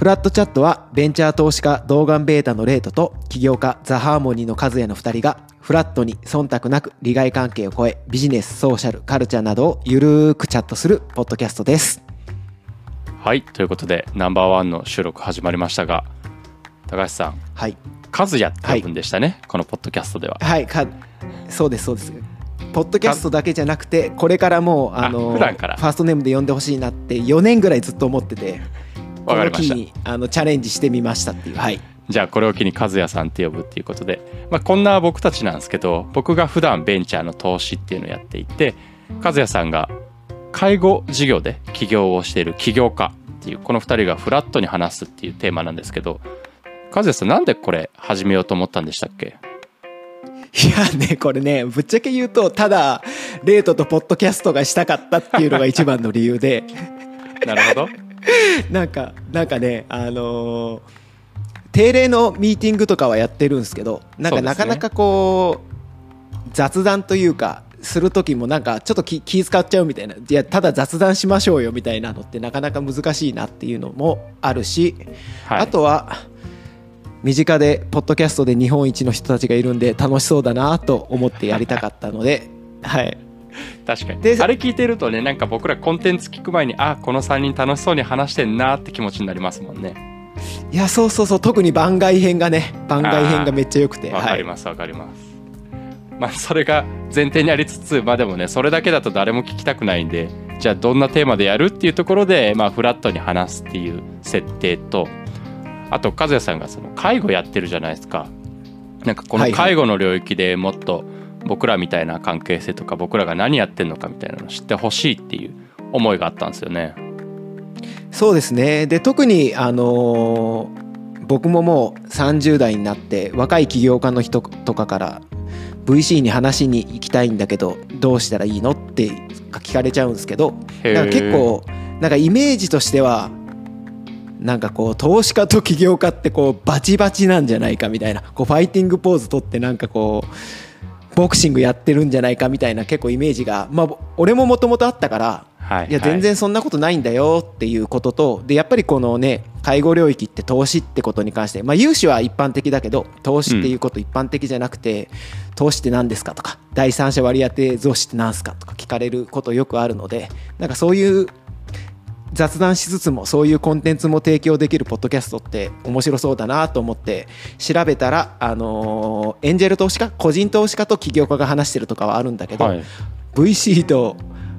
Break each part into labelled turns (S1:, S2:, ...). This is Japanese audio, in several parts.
S1: フラットチャットはベンチャー投資家ドーガンベータのレートと起業家ザ・ハーモニーの和也の2人がフラットに忖度なく利害関係を超えビジネス、ソーシャル、カルチャーなどをゆるーくチャットするポッドキャストです。
S2: はいということでナンバーワンの収録始まりましたが高橋さん
S1: はい。
S2: 和也って呼ぶんでしたね、このポッドキャストでは
S1: はい、かそうですそうです。ポッドキャストだけじゃなくてこれからもうあの
S2: あ普段から
S1: ファーストネームで呼んでほしいなって4年ぐらいずっと思っててこの機にあのチャレンジしてみましたっていう。はい。
S2: じゃあこれを機に和也さんって呼ぶっていうことで、まあ、こんな僕たちなんですけど僕が普段ベンチャーの投資っていうのをやっていて和也さんが介護事業で起業をしている起業家っていうこの2人がフラットに話すっていうテーマなんですけど和也さんなんでこれ始めようと思ったんでしたっけ？
S1: いやねこれねぶっちゃけ言うとただレートとポッドキャストがしたかったっていうのが一番の理由で。
S2: なるほど
S1: なんかなんかねあのー定例のミーティングとかはやってるんですけどなんかなかなかこう雑談というかする時もなんかちょっと気気使っちゃうみたいな。いやただ雑談しましょうよみたいなのってなかなか難しいなっていうのもあるし、
S2: はい。
S1: あとは身近でポッドキャストで日本一の人たちがいるんで楽しそうだなと思ってやりたかったのではい
S2: 確かに
S1: で
S2: あれ聞いてるとねなんか僕らコンテンツ聞く前にあこの3人楽しそうに話してんなって気持ちになりますもんね
S1: いやそうそうそう特に番外編がね番外編がめっちゃ良くてはい
S2: わかりますわかります。まあそれが前提にありつつまあでもねそれだけだと誰も聞きたくないんでじゃあどんなテーマでやるっていうところでまあフラットに話すっていう設定とあと和也さんがその介護やってるじゃないですか。なんかこの
S1: はいはい
S2: 介護の領域でもっと僕らみたいな関係性とか僕らが何やってんのかみたいなのを知ってほしいっていう思いがあったんですよね。
S1: そうですねで特にあのー僕ももう30代になって若い起業家の人とかから VC に話しに行きたいんだけどどうしたらいいのって聞かれちゃうんですけどなんか結構なんかイメージとしてはなんかこう投資家と起業家ってこうバチバチなんじゃないかみたいなこうファイティングポーズ取ってなんかこうボクシングやってるんじゃないかみたいな結構イメージがまあ俺ももともとあったから
S2: はい、
S1: い。や全然そんなことないんだよっていうこととでやっぱりこのね介護領域って投資ってことに関して、まあ、融資は一般的だけど投資っていうこと一般的じゃなくて、投資って何ですかとか第三者割当増資って何すかとか聞かれることよくあるのでなんかそういう雑談しつつもそういうコンテンツも提供できるポッドキャストって面白そうだなと思って調べたら、あのーエンジェル投資家個人投資家と起業家が話してるとかはあるんだけど、
S2: はい
S1: VC と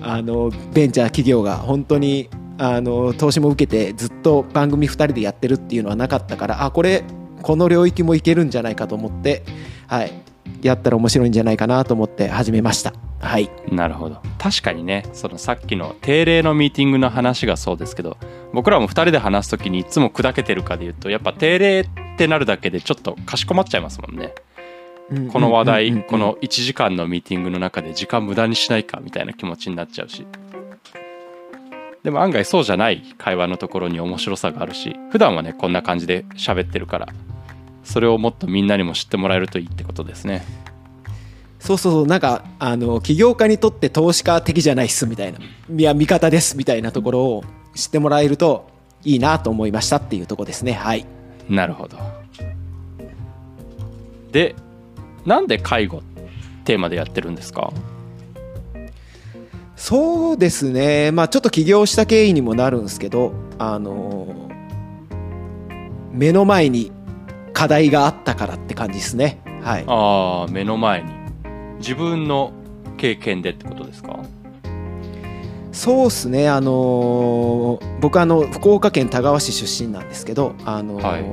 S1: あのベンチャー企業が本当にあの投資も受けてずっと番組2人でやってるっていうのはなかったからあこれこの領域もいけるんじゃないかと思って、はい、やったら面白いんじゃないかなと思って始めました。はい、
S2: なるほど。確かにねそのさっきの定例のミーティングの話がそうですけど僕らも2人で話す時にいつも砕けてるかで言うとやっぱ定例ってなるだけでちょっとかしこまっちゃいますもんね。この話
S1: うんうんうんうん。
S2: 題この1時間のミーティングの中で時間無駄にしないかみたいな気持ちになっちゃうし。でも案外そうじゃない会話のところに面白さがあるし普段はねこんな感じで喋ってるからそれをもっとみんなにも知ってもらえるといいってことですね
S1: そうそうそう。なんかあの起業家にとって投資家的じゃないっすみたいないや味方ですみたいなところを知ってもらえるといいなと思いましたっていうところですね。はい。
S2: なるほど。でなんで介護テーマでやってるんですか？
S1: そうですね、まあ、ちょっと起業した経緯にもなるんですけど、あの目の前に課題があったからって感じですね。はい、
S2: ああ目の前に自分の経験でってことですか？
S1: そうですね、あの僕あの福岡県田川市出身なんですけど、あの
S2: はい。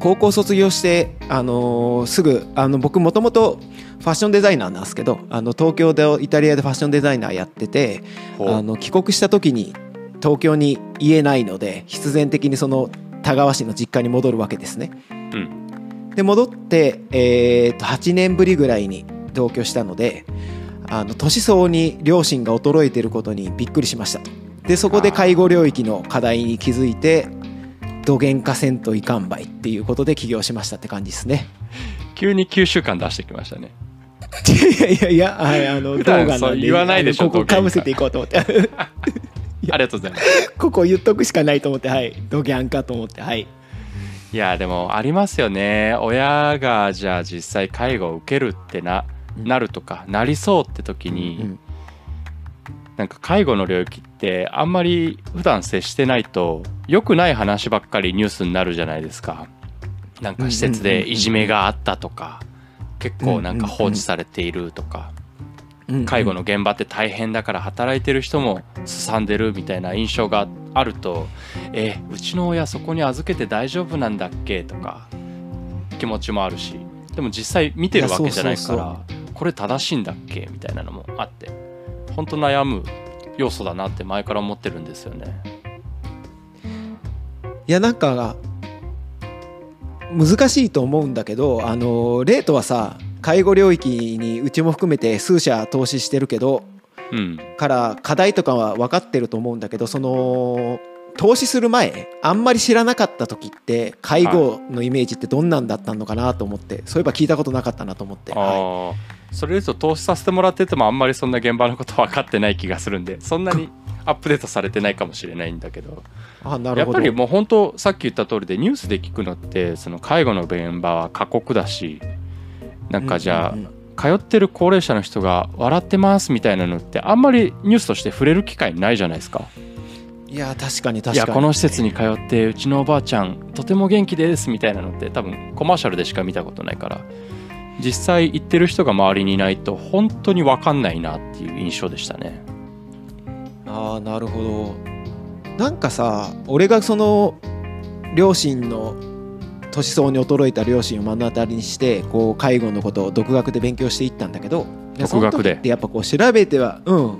S1: 高校卒業して、あのすぐあの僕もともとファッションデザイナーなんですけどあの東京でイタリアでファッションデザイナーやっててあの帰国した時に東京に言えないので必然的にその田川市の実家に戻るわけですね。
S2: うん
S1: で戻って、えーと8年ぶりぐらいに同居したのであの年相応に両親が衰えていることにびっくりしました。でそこで介護領域の課題に気づいて土幻化せんといかんばいっていうことで起業しましたって感じですね。
S2: 急に9週間出してきましたね。
S1: いやいやいやはいあの動画なん
S2: 言わないでしょ
S1: ここかぶせていこうと思って。
S2: ありがとうございます。
S1: ここ言っとくしかないと思ってはい。ドギャンかと思ってはい
S2: いやでもありますよね。親がじゃあ実際介護を受けるってななるとかなりそうって時に、
S1: うん
S2: なんか介護の領域ってあんまり普段接してないと良くない話ばっかりニュースになるじゃないですか。なんか施設でいじめがあったとか結構なんか放置されているとか。
S1: うん
S2: 介護の現場って大変だから働いてる人もすさんでるみたいな印象があるとえうちの親そこに預けて大丈夫なんだっけとか気持ちもあるしでも実際見てるわけじゃないからこれ正しいんだっけみたいなのもあって本当悩む要素だなって前から思ってるんですよね。
S1: いやなんか難しいと思うんだけどあのレートはさ介護領域にうちも含めて数社投資してるけど
S2: うん、
S1: から課題とかは分かってると思うんだけどその投資する前あんまり知らなかった時って介護のイメージってどんなんだったのかなと思ってそういえば聞いたことなかったなと思って、は
S2: ああそれで言うと投資させてもらっててもあんまりそんな現場のこと分かってない気がするんでそんなにアップデートされてないかもしれないんだけど。
S1: い、あなるほど。
S2: やっぱりもう本当さっき言った通りでニュースで聞くのってその介護の現場は過酷だしなんかじゃあ、通ってる高齢者の人が笑ってますみたいなのってあんまりニュースとして触れる機会ないじゃないですか。
S1: いや確かに確かに
S2: いやこの施設に通ってうちのおばあちゃんとても元気ですみたいなのって多分コマーシャルでしか見たことないから実際行ってる人が周りにいないと本当に分かんないなっていう印象でしたね。
S1: ああなるほどなんかさ俺がその両親の年相に衰えた両親を目の当たりにしてこう介護のことを独学で勉強していったんだけど
S2: 独学で。
S1: やっぱこう調べてはうん。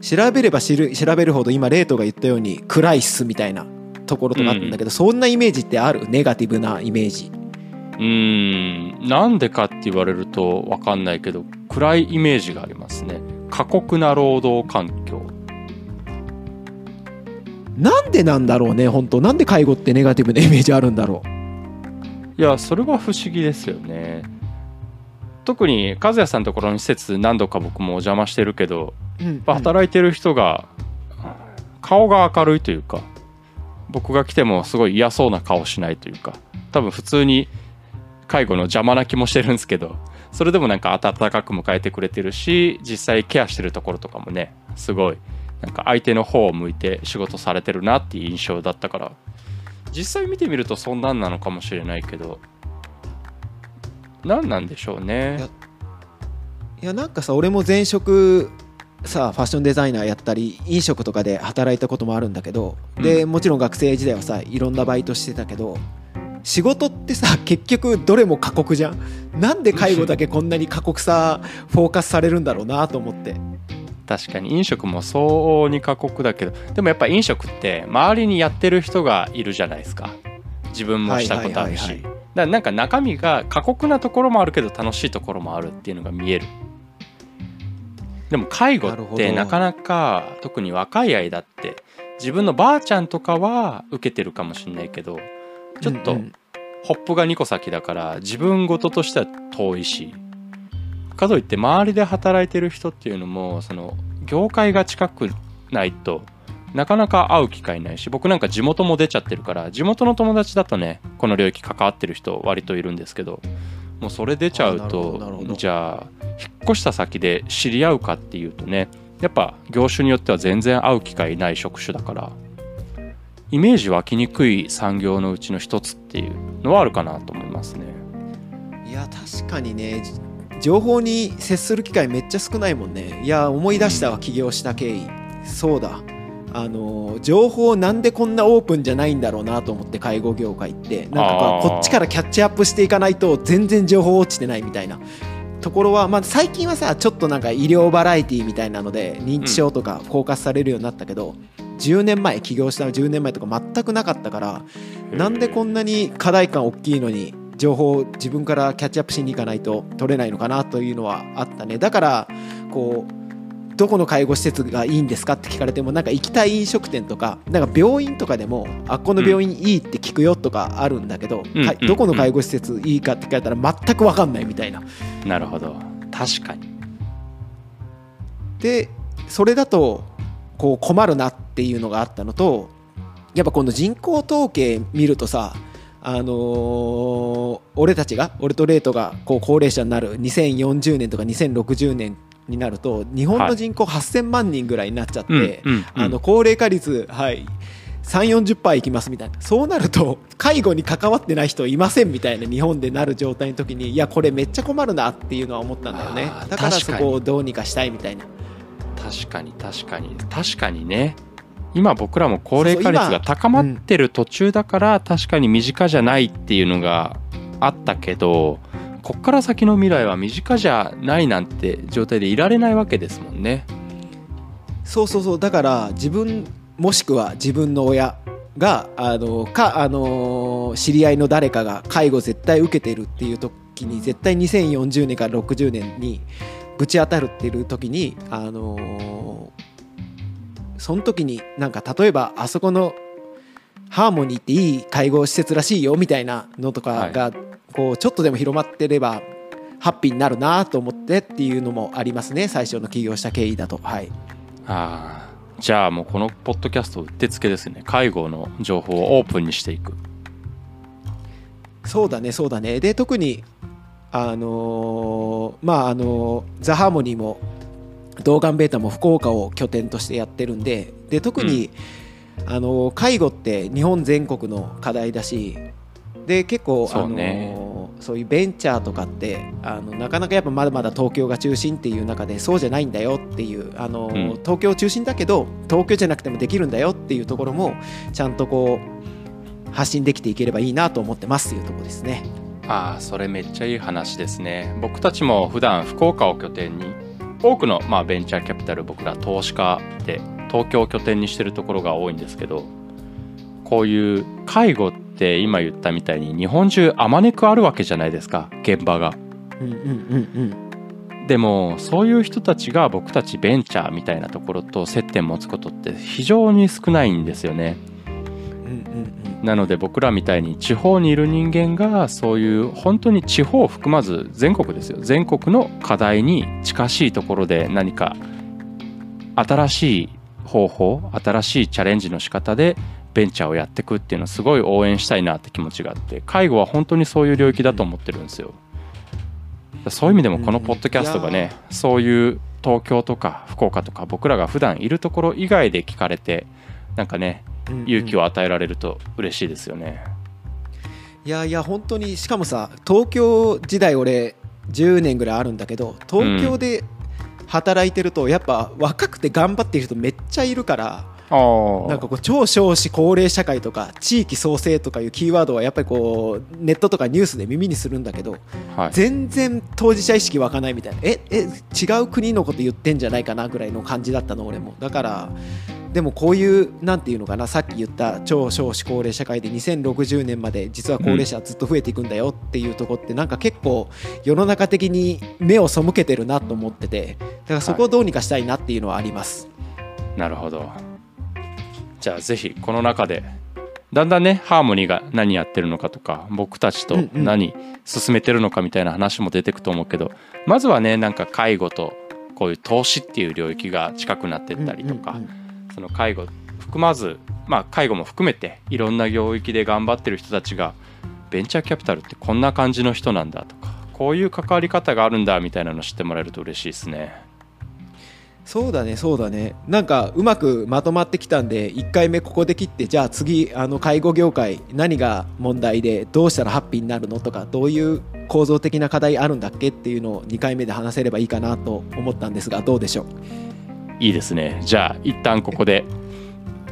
S1: 調べれば知る調べるほど今レイトが言ったように暗いっすみたいなところとかあったんだけど、そんなイメージってある？ネガティブなイメージ。
S2: うーん。なんでかって言われると分かんないけど暗いイメージがありますね。過酷な労働環境。
S1: なんでなんだろうね本当。なんで介護ってネガティブなイメージあるんだろ
S2: いやそれは不思議ですよね。特に和也さんのところの施設何度か僕もお邪魔してるけど
S1: う、うん
S2: 働いてる人が顔が明るいというか僕が来てもすごい嫌そうな顔しないというか多分普通に介護の邪魔な気もしてるんですけどそれでもなんか温かく迎えてくれてるし実際ケアしてるところとかもねすごいなんか相手の方を向いて仕事されてるなっていう印象だったから実際見てみるとそんなんなのかもしれないけど何なんでしょう
S1: い
S2: ね
S1: やいやなんかさ俺も前職さファッションデザイナーやったり飲食とかで働いたこともあるんだけど、でもちろん学生時代はさいろんなバイトしてたけど仕事ってさ結局どれも過酷じゃん。なんで介護だけこんなに過酷さフォーカスされるんだろうなと思って
S2: 確かに。飲食も相応に過酷だけど。でもやっぱ飲食って周りにやってる人がいるじゃないですか。自分もしたことあるし。
S1: はいはいはい
S2: だからなんか中身が過酷なところもあるけど楽しいところもあるっていうのが見える。でも介護ってなかなか特に若い間って自分のばあちゃんとかは受けてるかもしれないけどちょっとホップが2個先だから自分事としては遠いしかといって周りで働いてる人っていうのもその業界が近くないとなかなか会う機会ないし僕なんか地元も出ちゃってるから地元の友達だとねこの領域関わってる人割といるんですけどもうそれ出ちゃうとじゃあ引っ越した先で知り合うかっていうとねやっぱ業種によっては全然会う機会ない職種だからイメージ湧きにくい産業のうちの一つっていうのはあるかなと思いますね。
S1: いや確かにねじ情報に接する機会めっちゃ少ないもんね。いや思い出したわ起業した経緯。そうだ。あの情報なんでこんなオープンじゃないんだろうなと思って介護業界って。なんかこっちからキャッチアップしていかないと全然情報落ちてないみたいな。ところは、まあ、最近はさちょっとなんか医療バラエティみたいなので認知症とかフォーカスされるようになったけど、10年前起業した10年前とか全くなかったからなんでこんなに課題感大きいのに情報を自分からキャッチアップしに行かないと取れないのかなというのはあったね。だからこうどこの介護施設がいいんですかって聞かれてもなんか行きたい飲食店とかなんか病院とかでもあっこの病院いいって聞くよとかあるんだけど、
S2: うん。
S1: どこの介護施設いいかって聞かれたら全く分かんないみたいな。
S2: なるほど。確かに。
S1: でそれだとこう困るなっていうのがあったのとやっぱこの人口統計見るとさあのー俺たちが俺とレイトがこう高齢者になる2040年とか2060年になると日本の人口8000万人ぐらいになっちゃって、
S2: うんうんうん。
S1: あの高齢化率、はい、3 4 0いきますみたいな。そうなると介護に関わってない人いませんみたいな日本でなる状態の時にいやこれめっちゃ困るなっていうのは思ったんだよね。だからそこをどうにかしたいみたいな。
S2: 確かに確かに。確かにね今僕らも高齢化率が高まってる途中だから確かに身近じゃないっていうのがあったけどこっから先の未来は身近じゃないなんて状態でいられないわけですもんね。
S1: そうそうそうだから自分もしくは自分の親があのかあの知り合いの誰かが介護絶対受けてるっていう時に絶対2040年から60年にぶち当たるっていう時にあのその時になんか例えばあそこのハーモニーっていい介護施設らしいよみたいなのとかが、こうちょっとでも広まってればハッピーになるなと思ってっていうのもありますね最初の起業した経緯だと。はい。
S2: ああじゃあもうこのポッドキャストうってつけですね。介護の情報をオープンにしていく。
S1: そうだねそうだね。で特にあのーまああのーザ・ハーモニーも動画ベータも福岡を拠点としてやってるんでで特に、あのー介護って日本全国の課題だしで結構
S2: そうね。
S1: あのーそういうベンチャーとかってあのなかなかやっぱまだまだ東京が中心っていう中でそうじゃないんだよっていうあのー、
S2: うん。
S1: 東京中心だけど東京じゃなくてもできるんだよっていうところもちゃんとこう発信できていければいいなと思ってますというところですね。
S2: ああそれめっちゃいい話ですね。僕たちも普段福岡を拠点に多くの、まあ、ベンチャーキャピタル僕ら投資家で東京を拠点にしてるところが多いんですけどこういう介護って今言ったみたいに日本中あまねくあるわけじゃないですか現場が。
S1: うんうんうん
S2: でもそういう人たちが僕たちベンチャーみたいなところと接点持つことって非常に少ないんですよね。
S1: うんうん
S2: なので僕らみたいに地方にいる人間がそういう本当に地方を含まず全国ですよ全国の課題に近しいところで何か新しい方法新しいチャレンジの仕方でベンチャーをやっていくっていうのをすごい応援したいなって気持ちがあって介護は本当にそういう領域だと思ってるんですよ。そういう意味でもこのポッドキャストがねそういう東京とか福岡とか僕らが普段いるところ以外で聞かれてなんかね勇気を与えられると嬉しいですよね。
S1: いやいや本当にしかもさ東京時代俺10年ぐらいあるんだけど東京で働いてるとやっぱ若くて頑張ってる人めっちゃいるからなんかこう超少子高齢社会とか地域創生とかいうキーワードはやっぱりこうネットとかニュースで耳にするんだけど
S2: はい、
S1: 全然当事者意識湧かないみたいな。ええ違う国のこと言ってんじゃないかなぐらいの感じだったの俺も。だからでもこういうなんていうのかなさっき言った超少子高齢社会で2060年まで実は高齢者はずっと増えていくんだよっていうとこってなんか結構世の中的に目を背けてるなと思っててだからそこをどうにかしたいなっていうのはあります。
S2: なるほどじゃあぜひこの中でだんだんねハーモニーが何やってるのかとか僕たちと何進めてるのかみたいな話も出てくと思うけど、まずはねなんか介護とこういう投資っていう領域が近くなってったりとか、
S1: うんうん
S2: その介護含まずまあ介護も含めていろんな領域で頑張ってる人たちがベンチャーキャピタルってこんな感じの人なんだとかこういう関わり方があるんだみたいなの知ってもらえると嬉しいですね。
S1: そうだねそうだね。なんかうまくまとまってきたんで1回目ここで切ってじゃあ次あの介護業界何が問題でどうしたらハッピーになるのとかどういう構造的な課題あるんだっけっていうのを2回目で話せればいいかなと思ったんですがどうでしょう？
S2: いいですね。じゃあ一旦ここで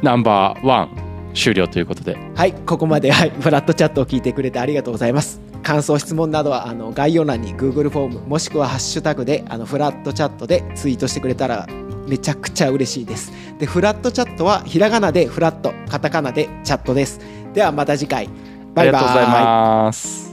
S2: ナンバーワン終了ということで。
S1: はいここまで、はい、フラットチャットを聞いてくれてありがとうございます感想質問などはあの概要欄に Google フォームもしくはハッシュタグであのフラットチャットでツイートしてくれたらめちゃくちゃ嬉しいです。でフラットチャットはひらがなでフラットカタカナでチャットです。ではまた次回。バイバイ。
S2: ありがとうございます。